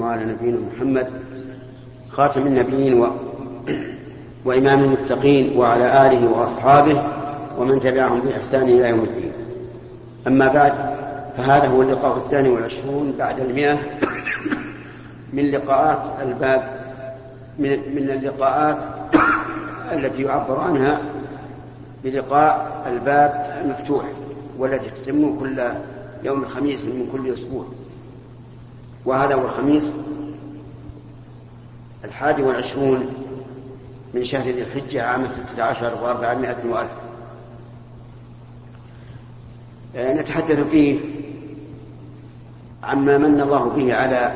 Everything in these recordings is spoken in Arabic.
وعلى نبينا محمد خاتم النبيين و... وإمام المتقين وعلى آله وأصحابه ومن تبعهم بإحسان إلى يوم الدين. أما بعد فهذا هو اللقاء الثاني والعشرون بعد المئة من لقاءات الباب من, من اللقاءات التي يعبر عنها بلقاء الباب المفتوح والتي تتم كل يوم خميس من كل أسبوع. وهذا هو الخميس الحادي والعشرون من شهر ذي الحجة عام ستة عشر وأربعمائة وألف. نتحدث فيه عما من الله به على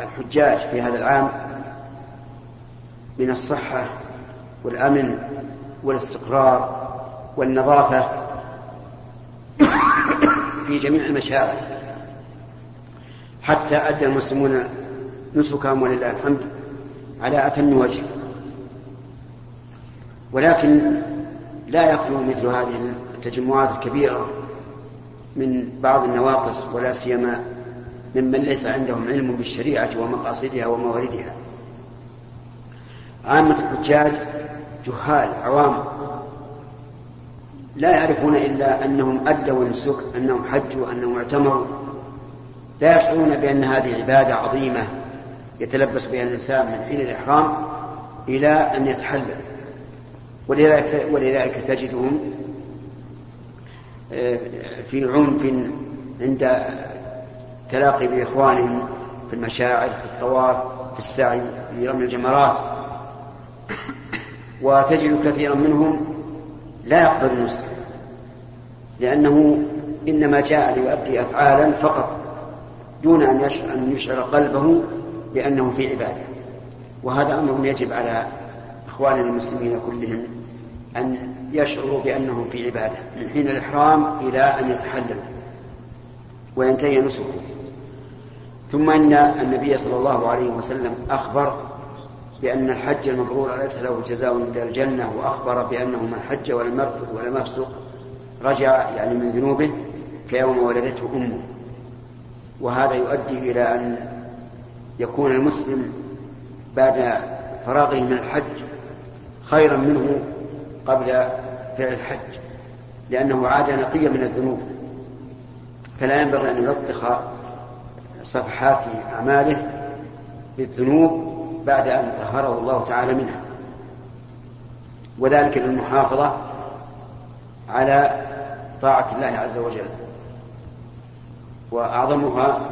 الحجاج في هذا العام من الصحة والأمن والاستقرار والنظافة في جميع المشاعر. حتى أدى المسلمون نسكهم ولله الحمد على أتم وجه. ولكن لا يخلو مثل هذه التجمعات الكبيرة من بعض النواقص ولا سيما ممن ليس عندهم علم بالشريعة ومقاصدها ومواردها. عامة الحجاج جهال عوام. لا يعرفون إلا أنهم أدوا النسك أنهم حجوا أنهم اعتمروا. لا يشعرون بأن هذه عبادة عظيمة يتلبس بها الإنسان من حين الإحرام إلى أن يتحلل. ولذلك, ولذلك تجدهم في عنف عند تلاقي بإخوانهم في المشاعر في الطواف في السعي في رمي الجمرات. وتجد كثيرا منهم لا يقبل النسك لأنه إنما جاء ليؤدي أفعالا فقط. دون أن أن يشعر قلبه بأنه في عبادة. وهذا أمر يجب على إخواننا المسلمين كلهم أن يشعروا بأنهم في عبادة من حين الإحرام إلى أن يتحلل وينتهي نسكه ثم أن النبي صلى الله عليه وسلم أخبر بأن الحج المبرور ليس له جزاء إلا الجنة وأخبر بأنه من حج ولم يرفض ولم يفسق رجع يعني من ذنوبه كيوم ولدته أمه. وهذا يؤدي إلى أن يكون المسلم بعد فراغه من الحج خيرا منه قبل فعل الحج لأنه عاد نقيا من الذنوب. فلا ينبغي أن يلطخ صفحات أعماله بالذنوب بعد أن طهره الله تعالى منها. وذلك بالمحافظة على طاعة الله عز وجل. وأعظمها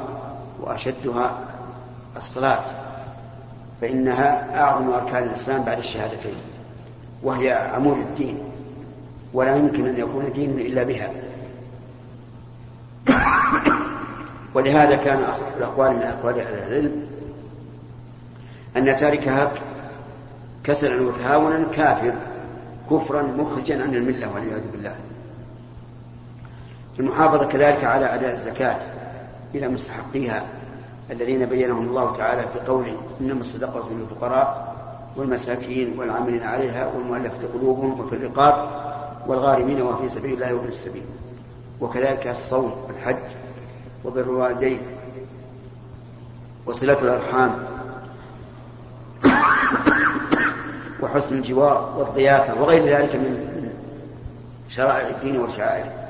وأشدها الصلاة فإنها أعظم أركان الإسلام بعد الشهادتين وهي عمود الدين ولا يمكن أن يكون دين إلا بها. ولهذا كان أصح الأقوال من أقوال أهل العلم أن تاركها كسلا وتهاونا كافر كفرا مخرجا عن الملة والعياذ بالله. المحافظة كذلك على أداء الزكاة إلى مستحقيها الذين بينهم الله تعالى في قوله إنما الصدقة للفقراء والمساكين والعاملين عليها والمؤلفة قلوبهم وفي الرقاب والغارمين وفي سبيل الله وابن السبيل. وكذلك الصوم والحج وبر الوالدين وصلة الأرحام وحسن الجوار والضيافة وغير ذلك من شرائع الدين وشعائره.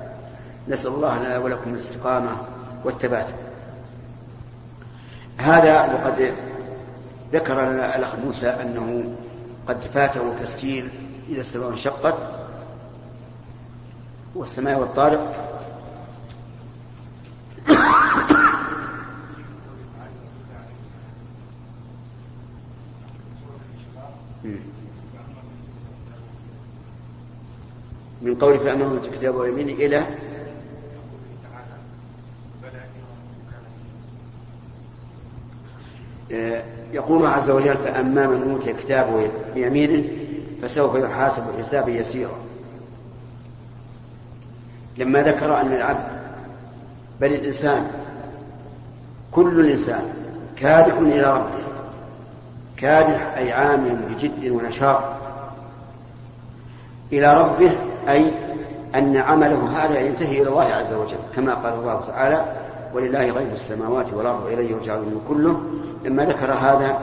نسأل الله لنا ولكم الاستقامة والثبات. هذا وقد ذكر لنا الأخ موسى أنه قد فاته تسجيل إذا السماء انشقت والسماء والطارق. من قول فأمامه الكتاب ويمينه إلى يقول عز وجل فأما من أوتي كتابه بيمينه فسوف يحاسب حسابا يسيرا. لما ذكر أن العبد بل الإنسان كل الإنسان كادح إلى ربه كادح أي عامل بجد ونشاط إلى ربه أي أن عمله هذا ينتهي إلى الله عز وجل كما قال الله تعالى ولله غيب السماوات والأرض وإليه يرجع الأمر كله. لما ذكر هذا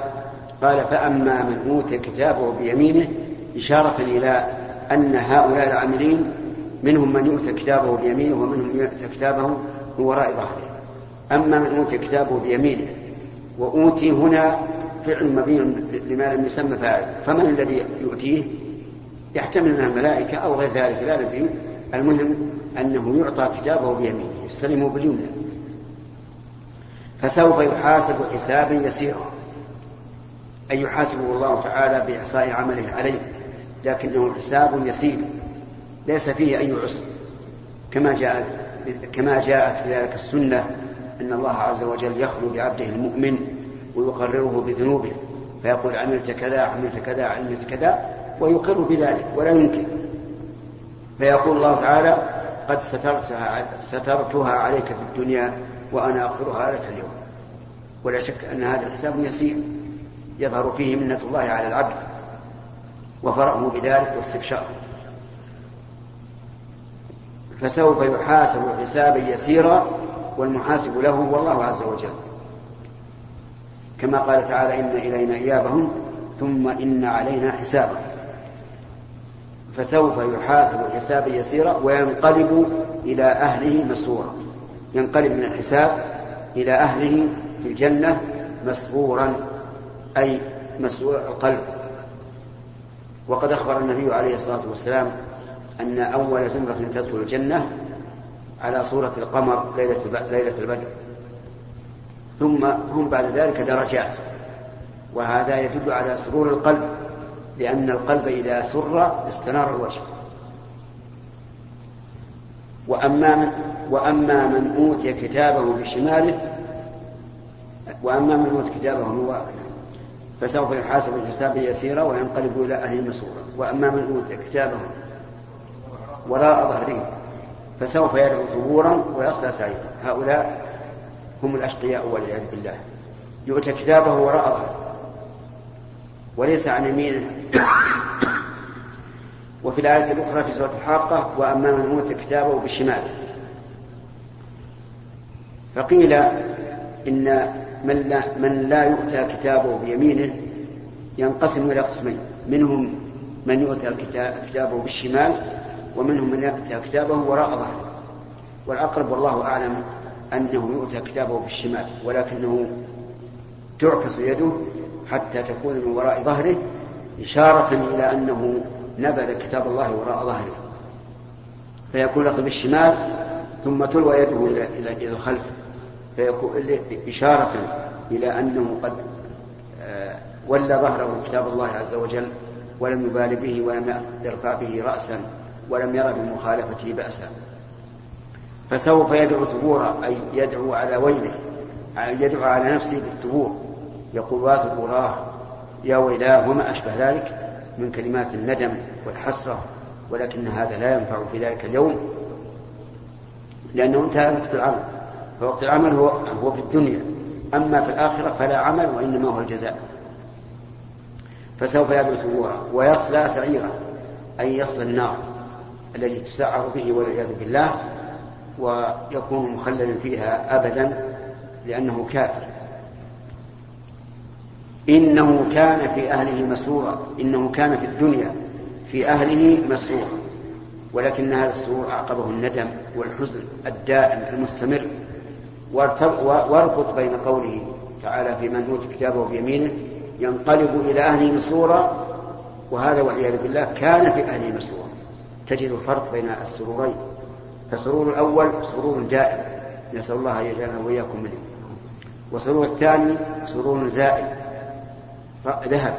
قال فأما من أوتي كتابه بيمينه إشارة إلى أن هؤلاء العاملين منهم من يؤتى كتابه بيمينه ومنهم من يؤتى كتابه من وراء ظهره. أما من أوتي كتابه بيمينه وأوتي هنا فعل مبين لما لم يسمى فاعل فمن الذي يؤتيه؟ يحتمل من الملائكة أو غير ذلك لا ندري. المهم أنه يعطى كتابه بيمينه يستلمه باليمنى. فسوف يحاسب حسابا يسيرا. أي يحاسبه الله تعالى بإحصاء عمله عليه لكنه حساب يسير ليس فيه أي عسر. كما جاءت كما جاءت بذلك السنة أن الله عز وجل يخلو بعبده المؤمن ويقرره بذنوبه فيقول عملت كذا عملت كذا عملت كذا ويقر بذلك ولا ينكر فيقول الله تعالى قد سترتها سترتها عليك في الدنيا وأنا أغفرها لك اليوم. ولا شك أن هذا حساب يسير. يظهر فيه منة الله على العبد وفرحه بذلك واستبشاره. فسوف يحاسب حسابا يسيرا والمحاسب له هو الله عز وجل. كما قال تعالى إن إلينا إيابهم ثم إن علينا حسابهم. فسوف يحاسب حسابا يسيرا وينقلب إلى أهله مسرورا. ينقلب من الحساب إلى أهله في الجنة مسرورا أي مسرور القلب. وقد أخبر النبي عليه الصلاة والسلام أن أول زمرة تدخل الجنة على صورة القمر ليلة ليلة البدر. ثم هم بعد ذلك درجات وهذا يدل على سرور القلب لأن القلب إذا سر استنار الوجه. وأما من وأما من أوتي كتابه بشماله وأما من أوتي كتابه من فسوف يحاسب الحساب يسيرا وينقلب إلى أهله مسرورا. وأما من أوتي كتابه وراء ظهره فسوف يدعو ثبورا ويصلى سعيرا. هؤلاء هم الأشقياء والعياذ بالله. يؤتى كتابه وراء ظهره وليس عن يمينه. وفي الآية الأخرى في سورة الحاقة وأما من أوتي كتابه بالشمال فقيل إن من لا, من لا يؤتى كتابه بيمينه ينقسم إلى قسمين. منهم من يؤتى كتابه بالشمال ومنهم من يؤتى كتابه وراء ظهره. والأقرب والله أعلم أنه يؤتى كتابه بالشمال ولكنه تعكس يده حتى تكون من وراء ظهره إشارة إلى أنه نبذ كتاب الله وراء ظهره. فيكون لك بالشمال ثم تلوى يده إلى إلى إلى الخلف. فيكون إشارة إلى أنه قد آه، ولى ظهره كتاب الله عز وجل ولم يبال به ولم يرفع به رأسا ولم يرى بمخالفته بأسا. فسوف يدعو ثبورا أي يدعو على ويله يدعو على نفسه بالثبور. يقول واثبوراه يا ويلاه وما أشبه ذلك؟ من كلمات الندم والحسرة ولكن هذا لا ينفع في ذلك اليوم لأنه انتهى وقت العمل. فوقت العمل هو هو في الدنيا. أما في الآخرة فلا عمل وإنما هو الجزاء. فسوف يدعو ثبورا ويصلى سعيرا أي يصلى النار التي تسعر به والعياذ بالله ويكون مخلدا فيها أبدا لأنه كافر. إنه كان في أهله مسرورا. إنه كان في الدنيا في أهله مسرورا. ولكن هذا السرور أعقبه الندم والحزن الدائم المستمر. واربط بين قوله تعالى في من أوتي كتابه بيمينه ينقلب إلى أهله مسرورا. وهذا والعياذ بالله كان في أهله مسرورا. تجد الفرق بين السرورين. فسرور الأول سرور دائم. نسأل الله أن يجعلنا وإياكم منه. وسرور الثاني سرور زائل. ذهب.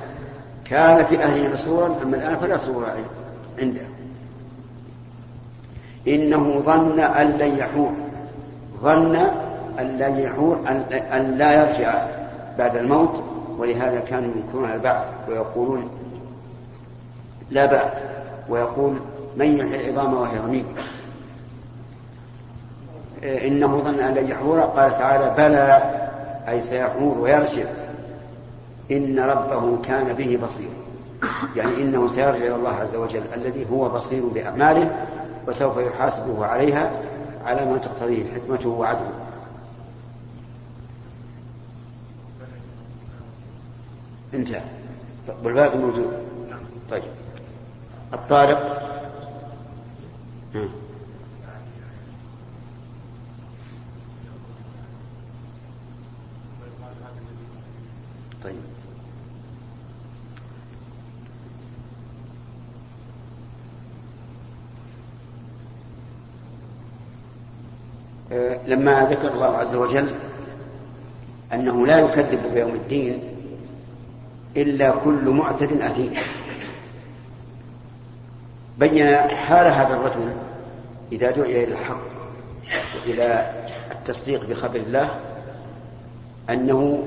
كان في أهله مسرورا أما الآن فلا سرور عنده. إنه ظن أن لن يحور. ظن أن لن يحور أن لا يرجع بعد الموت. ولهذا كانوا ينكرون البعث ويقولون لا بعث ويقول من يحيي العظام وهي رميم. إنه ظن أن لن يحور. قال تعالى بلى أي سيحور ويرجع. إن ربه كان به بصيرا يعني إنه سيرجع إلى الله عز وجل الذي هو بصير بأعماله وسوف يحاسبه عليها على ما تقتضيه حكمته وعدله. انتهى. والباقي موجود. طيب. الطارق. لما ذكر الله عز وجل أنه لا يكذب بيوم الدين إلا كل معتد أثيم. بين حال هذا الرجل إذا دعي إلى الحق وإلى التصديق بخبر الله أنه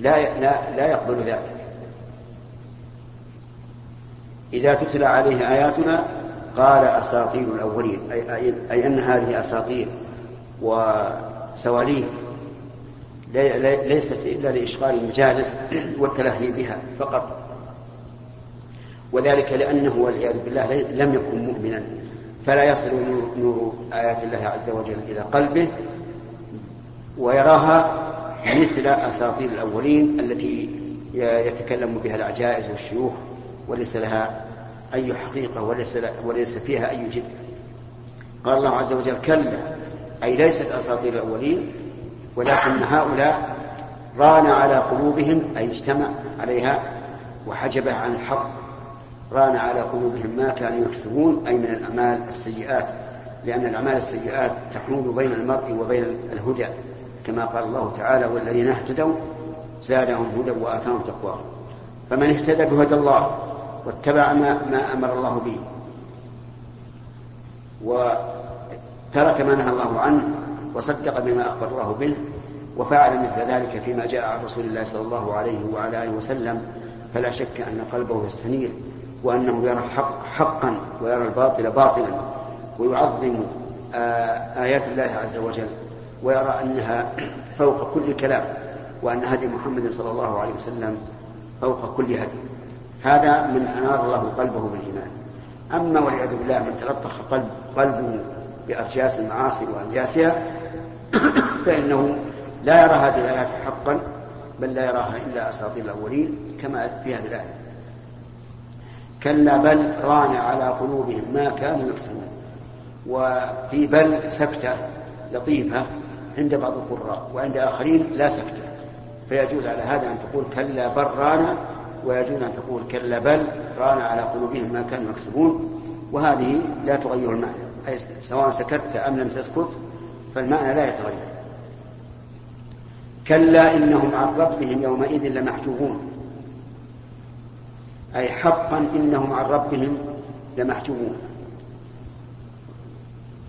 لا لا لا يقبل ذلك. إذا تتلى عليه آياتنا قال أساطير الأولين أي, أي, أن هذه أساطير. وسواليف. ليست إلا لإشغال المجالس والتلهي بها فقط. وذلك لأنه والعياذ بالله لم يكن مؤمنا. فلا يصل نور آيات الله عز وجل إلى قلبه ويراها مثل أساطير الأولين التي يتكلم بها العجائز والشيوخ وليس لها أي حقيقة وليس, وليس فيها أي جد. قال الله عز وجل كلا. أي ليست أساطير الأولين ولكن هؤلاء ران على قلوبهم أي اجتمع عليها وحجبه عن الحق ران على قلوبهم ما كانوا يكسبون أي من الأعمال السيئات لأن الأعمال السيئات تحول بين المرء وبين الهدى كما قال الله تعالى والذين اهتدوا زادهم هدى وآتاهم تقواهم فمن اهتدى بهدى الله واتبع ما, ما أمر الله به وترك ما نهى الله عنه وصدق بما أخبر الله به وفعل مثل ذلك فيما جاء عن رسول الله صلى الله عليه وعلى آله وسلم. فلا شك أن قلبه يستنير وأنه يرى الحق حقا ويرى الباطل باطلا ويعظم آه، آيات الله عز وجل ويرى أنها فوق كل كلام وأن هدي محمد صلى الله عليه وسلم فوق كل هدي. هذا من أنار الله قلبه بالإيمان. أما والعياذ بالله من تلطخ قلب قلبه بأرجاس المعاصي وأنجاسها فإنه لا يرى هذه الآيات حقا بل لا يراها إلا أساطير الأولين كما في هذه الآية. كلا بل ران على قلوبهم ما كانوا يكسبون. وفي بل سكتة لطيفة عند بعض القراء وعند آخرين لا سكتة. فيجوز على هذا أن تقول كلا بل ران ويجوز أن تقول كلا بل ران على قلوبهم ما كانوا يكسبون. وهذه لا تغير المعنى. أي سواء سكت أم لم تسكت فالمعنى لا يتغير. كلا إنهم عن ربهم يومئذ لمحجوبون. أي حقا إنهم عن ربهم لمحجوبون.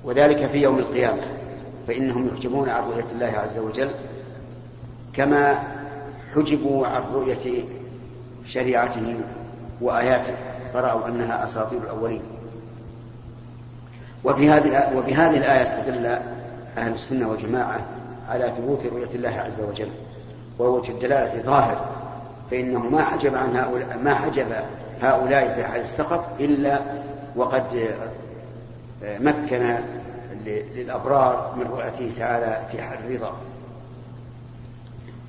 وذلك في يوم القيامة فإنهم يحجبون عن رؤية الله عز وجل كما حجبوا عن رؤية شريعته وآياته فرأوا أنها أساطير الأولين. وفي هذه وبهذه الآية استدل أهل السنة والجماعة على ثبوت رؤية الله عز وجل ووجه الدلالة ظاهر فإنه ما حجب عن هؤلاء ما حجب هؤلاء في حال السخط إلا وقد مكن للأبرار من رؤيته تعالى في حال الرضا.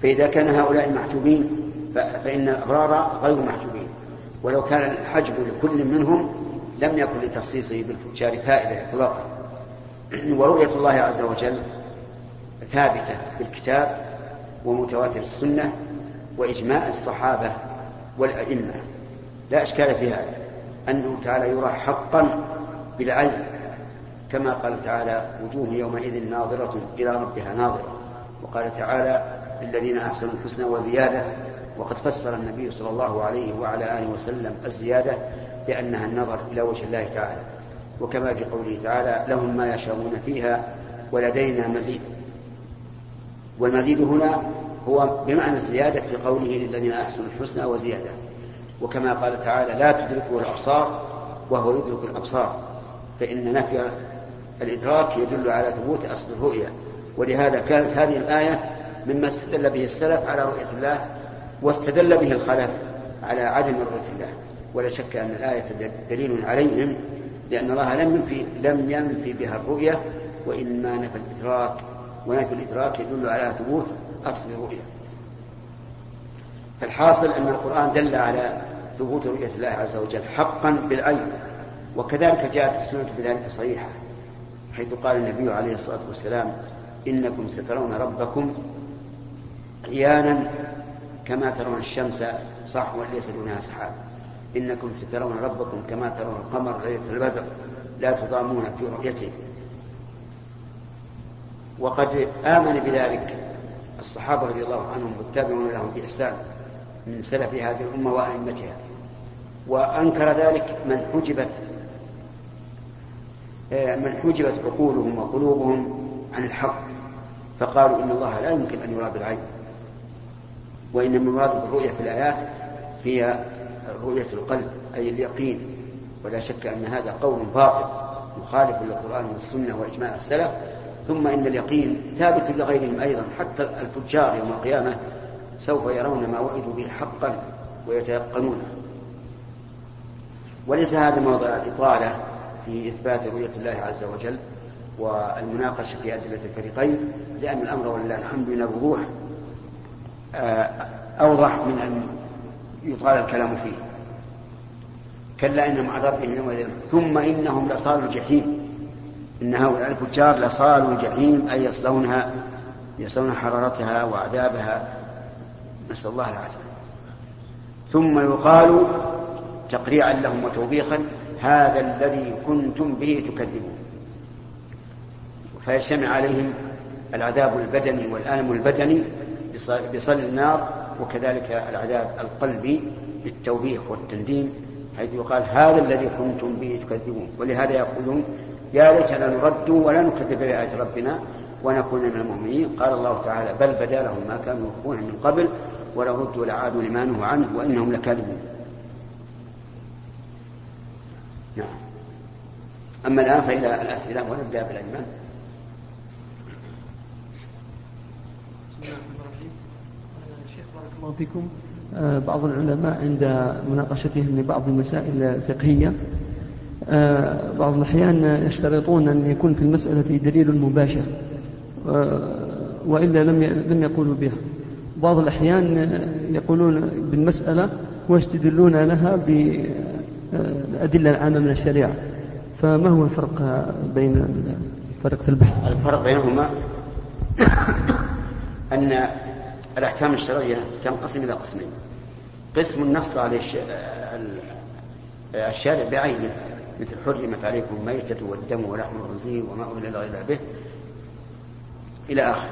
فإذا كان هؤلاء محجوبين فإن الأبرار غير محجوبين ولو كان الحجب لكل منهم لم يكن لتخصيصه بالفجار فائدة إطلاقا. ورؤية الله عز وجل ثابتة بالكتاب ومتواتر السنة وإجماع الصحابة والأئمة. لا إشكال في هذا. أنه تعالى يرى حقا بالعين. كما قال تعالى وجوه يومئذ ناظرة إلى ربها ناظرة. وقال تعالى للذين أحسنوا الحسنى وزيادة وقد فسر النبي صلى الله عليه وعلى آله وسلم الزيادة بأنها النظر إلى وجه الله تعالى. وكما في قوله تعالى لهم ما يشاءون فيها ولدينا مزيد. والمزيد هنا هو بمعنى الزيادة في قوله للذين أحسنوا الحسنى وزيادة. وكما قال تعالى لا تدركه الأبصار وهو يدرك الأبصار. فإن نفي الإدراك يدل على ثبوت أصل الرؤية ولهذا كانت هذه الآية مما استدل به السلف على رؤية الله واستدل به الخلف على عدم رؤية الله. ولا شك أن الآية دليل عليهم لأن الله لم ينفي لم ينفي بها الرؤية وإنما نفى الإدراك ونفي الإدراك يدل على ثبوت أصل الرؤية. فالحاصل أن القرآن دل على ثبوت رؤية الله عز وجل حقا بالعين. وكذلك جاءت السنة بذلك صحيحة حيث قال النبي عليه الصلاة والسلام إنكم سترون ربكم عيانا كما ترون الشمس صحوا ليس دونها سحاب. إنكم سترون ربكم كما ترون القمر ليلة البدر. لا تضامون في رؤيته. وقد آمن بذلك الصحابة رضي الله عنهم والتابعون لهم بإحسان من سلف هذه الأمة وأئمتها. وأنكر ذلك من حجبت آه، من حجبت عقولهم وقلوبهم عن الحق. فقالوا إن الله لا يمكن أن يراد العين. وإن المراد بالرؤية في الآيات هي رؤية القلب أي اليقين. ولا شك أن هذا قول باطل مخالف للقرآن والسنة وإجماع السلف. ثم إن اليقين ثابت لغيرهم أيضا حتى الفجار يوم القيامة سوف يرون ما وعدوا به حقا ويتيقنونه. وليس هذا موضع الإطالة في إثبات رؤية الله عز وجل والمناقشة في أدلة الفريقين لأن الأمر ولله الحمد من الوضوح. أوضح من أن يطال الكلام فيه. كلا إنهم عذاب ربهم يومئذ ثم إنهم لصالوا الجحيم. إن هؤلاء الفجار لصالوا الجحيم أي يصلونها يصلون حرارتها وعذابها. نسأل الله العافية. ثم يقال تقريعا لهم وتوبيخا هذا الذي كنتم به تكذبون. فيجتمع عليهم العذاب البدني والألم البدني بصل النار وكذلك العذاب القلبي بالتوبيخ والتنديم حيث يقال هذا الذي كنتم به تكذبون. ولهذا يقولون يا ليتنا نرد ولا نكذب بآيات ربنا ونكون من المؤمنين. قال الله تعالى بل بدا لهم ما كانوا يخفون من قبل ولو ردوا لعادوا لما نهوا عنه وإنهم لكاذبون. نعم. أما الآن فالى الأسئلة ونبدأ بالإيمان. الله فيكم. آه، بعض العلماء عند مناقشتهم لبعض المسائل الفقهية آه، بعض الأحيان يشترطون أن يكون في المسألة دليل مباشر آه، وإلا لم لم يقولوا بها. بعض الأحيان يقولون بالمسألة ويستدلون لها بالأدلة العامة من الشريعة. فما هو الفرق بين طريقة البحث؟ الفرق بينهما أن الأحكام الشرعية تنقسم إلى قسمين. قسم نص عليه الشارع بعينه مثل حرمت عليكم الميتة والدم ولحم الخنزير وما أهل غير به. إلى آخره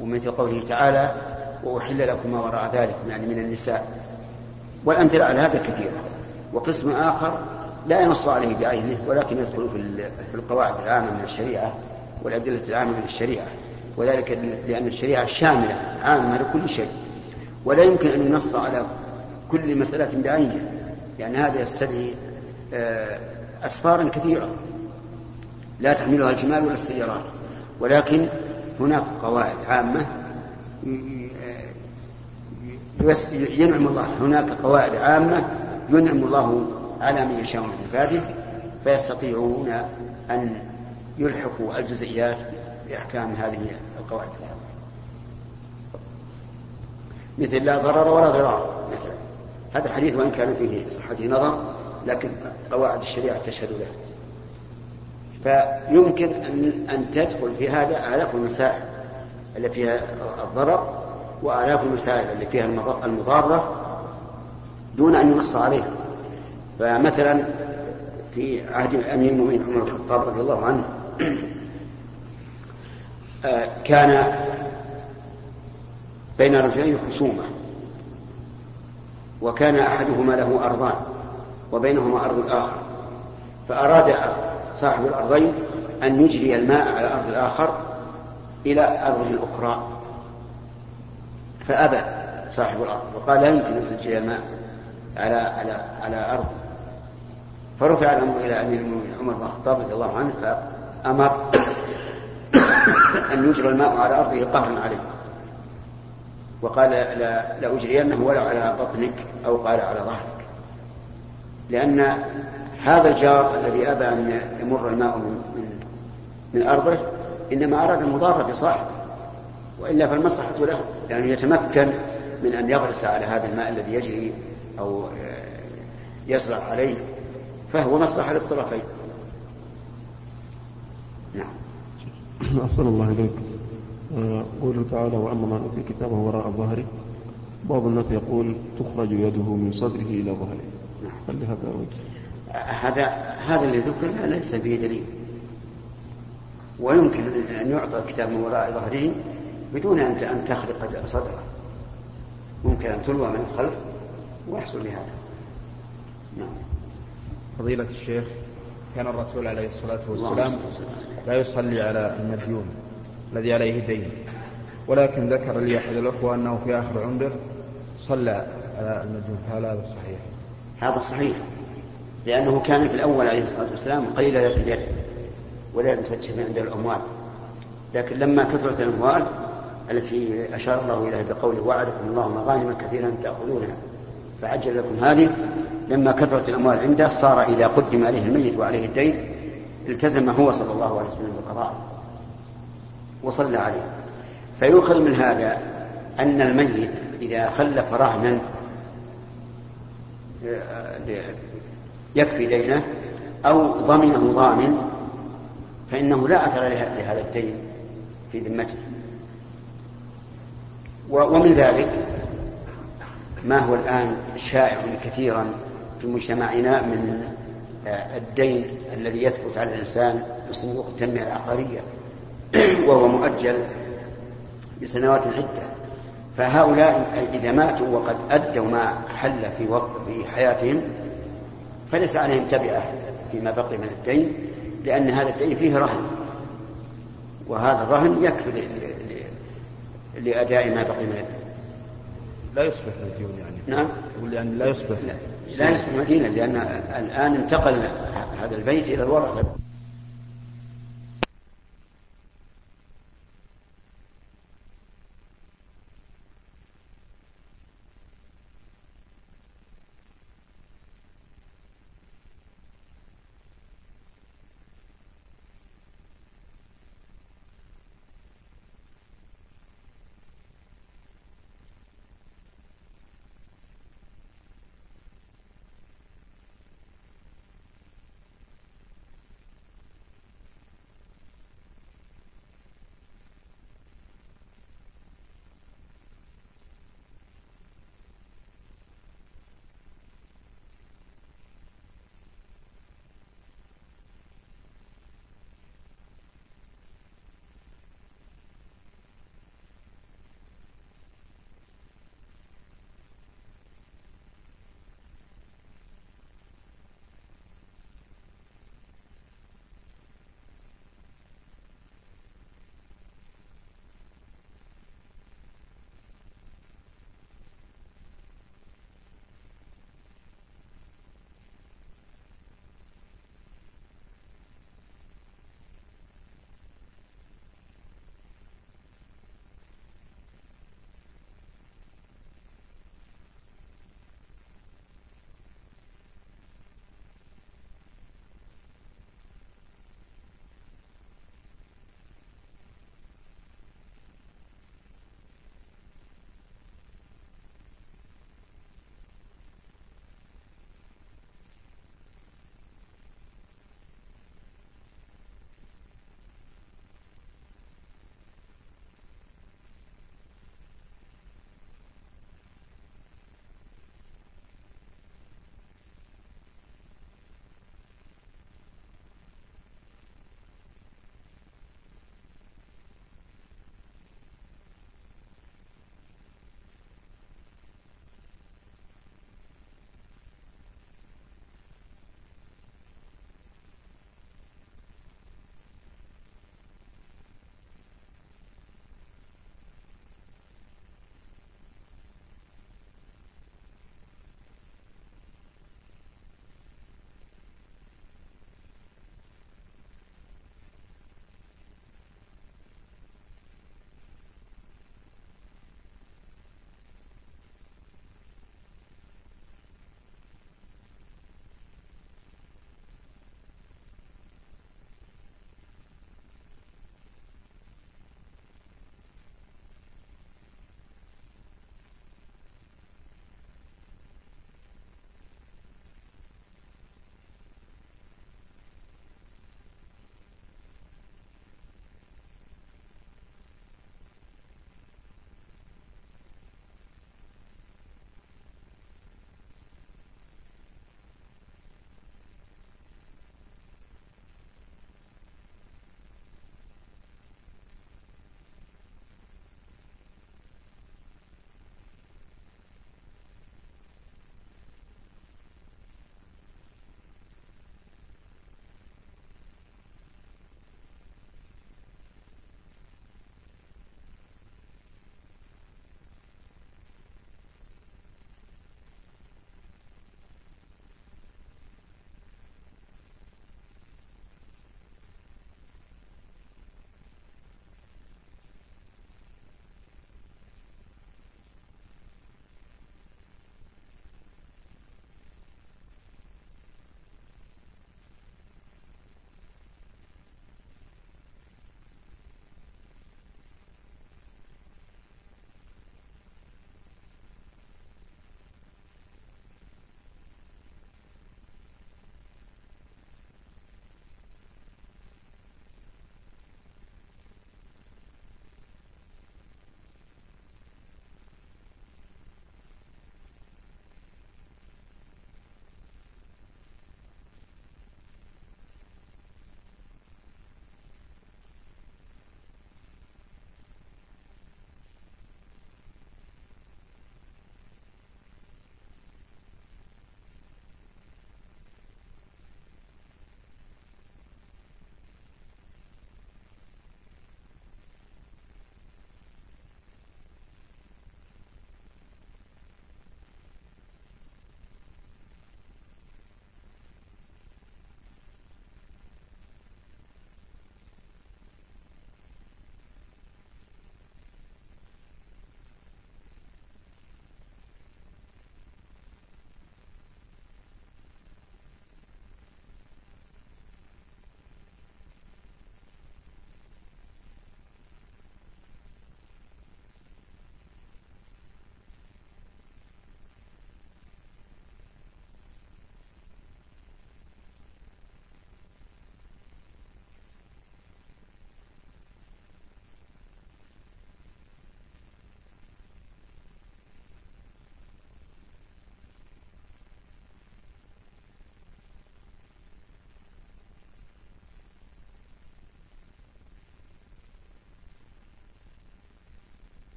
ومثل قوله تعالى وأحل لكم ما وراء ذلك يعني من النساء. والأمثلة على هذا كثيرة. وقسم آخر لا ينص عليه بعينه ولكن يدخل في القواعد العامة من الشريعة والأدلة العامة من الشريعة. وذلك لأن الشريعة شاملة عامة لكل شيء. ولا يمكن أن ينص على كل مسألة بعينها يعني هذا يستدعي آه، أسفارا كثيرة. لا تحملها الجمال ولا السيارات. ولكن هناك قواعد عامة ينعم الله. هناك قواعد عامة ينعم الله على من يشاء من عباده فيستطيعون أن يلحقوا الجزئيات بأحكام هذه القواعد. مثل لا ضرر ولا ضرار مثلا. هذا الحديث وإن كان فيه صحته نظر لكن قواعد الشريعة تشهد له. فيمكن أن تدخل في هذا آلاف المسائل اللي فيها الضرر وآلاف المسائل اللي فيها المضارة دون أن ينص عليها. فمثلا في عهد أمير المؤمنين عمر الخطاب رضي الله عنه كان بين رجلين خصومة وكان أحدهما له أرضان وبينهما أرض الآخر. فأراد صاحب الأرضين أن يجري الماء على أرض الآخر إلى أرض الأخرى فأبى صاحب الأرض وقال لا يمكن أن تجري الماء على على على أرض. فرفع الأمر إلى أمير المؤمنين عمر بن الخطاب رضي الله عنه فأمر أن يجرى الماء على أرضه قهرا عليه. وقال لا لأجرينه ولو على بطنك أو قال على ظهرك. لأن هذا الجار الذي أبى أن يمر الماء من, من, أرضه إنما أراد المضارة بصاحبه وإلا فالمصلحة له لأنه يعني يتمكن من أن يغرس على هذا الماء الذي يجري أو يزرع عليه فهو مصلحة للطرفين. نعم. أحسن الله إليك. آه، قوله تعالى وأما من أوتي كتابه وراء ظهره بعض الناس يقول تخرج يده من صدره إلى ظهره. نعم. هل لهذا وجه؟ هذا هذا اللي ذكر ليس به دليل. ويمكن أن يعطى الكتاب من وراء ظهره بدون أن تخرق صدره. ممكن أن تلوى من الخلف ويحصل بهذا نعم. فضيلة الشيخ كان الرسول عليه الصلاة والسلام لا يصلي على المديون الذي عليه دين ولكن ذكر لي أحد الأخوة أنه في آخر عمره صلى على المديون فهل هذا صحيح؟ هذا صحيح. لأنه كان في الأول عليه الصلاة والسلام قليل اليد ولا يمسك عند الأموال. لكن لما كثرت الأموال التي أشار الله إليها بقوله وعدكم الله مغانم كثيرا تأخذونها. فعجل لكم هذه. لما كثرت الأموال عنده صار إذا قدم عليه الميت وعليه الدين التزم هو صلى الله عليه وسلم بالقضاء وصلى عليه. فيؤخذ من هذا أن الميت إذا خلف رهنا يكفي دينه أو ضمنه ضامن فإنه لا أثر لهذا الدين في ذمته. ومن ذلك ما هو الآن شائع كثيرا في مجتمعنا من آه، الدين الذي يثبت على الإنسان بصندوق التنمية العقارية وهو مؤجل بسنوات عدة فهؤلاء إذا ماتوا وقد أدوا ما حل في وقت في حياتهم فليس عليهم تبعة فيما بقي من الدين لأن هذا الدين فيه رهن. وهذا الرهن يكفي لأداء ما بقي من الدين. لا يصبح مديون يعني. نعم. يقول يعني لا يصبح. لا, لا يصبح مدينا لأن الآن انتقل هذا البيت إلى الورثة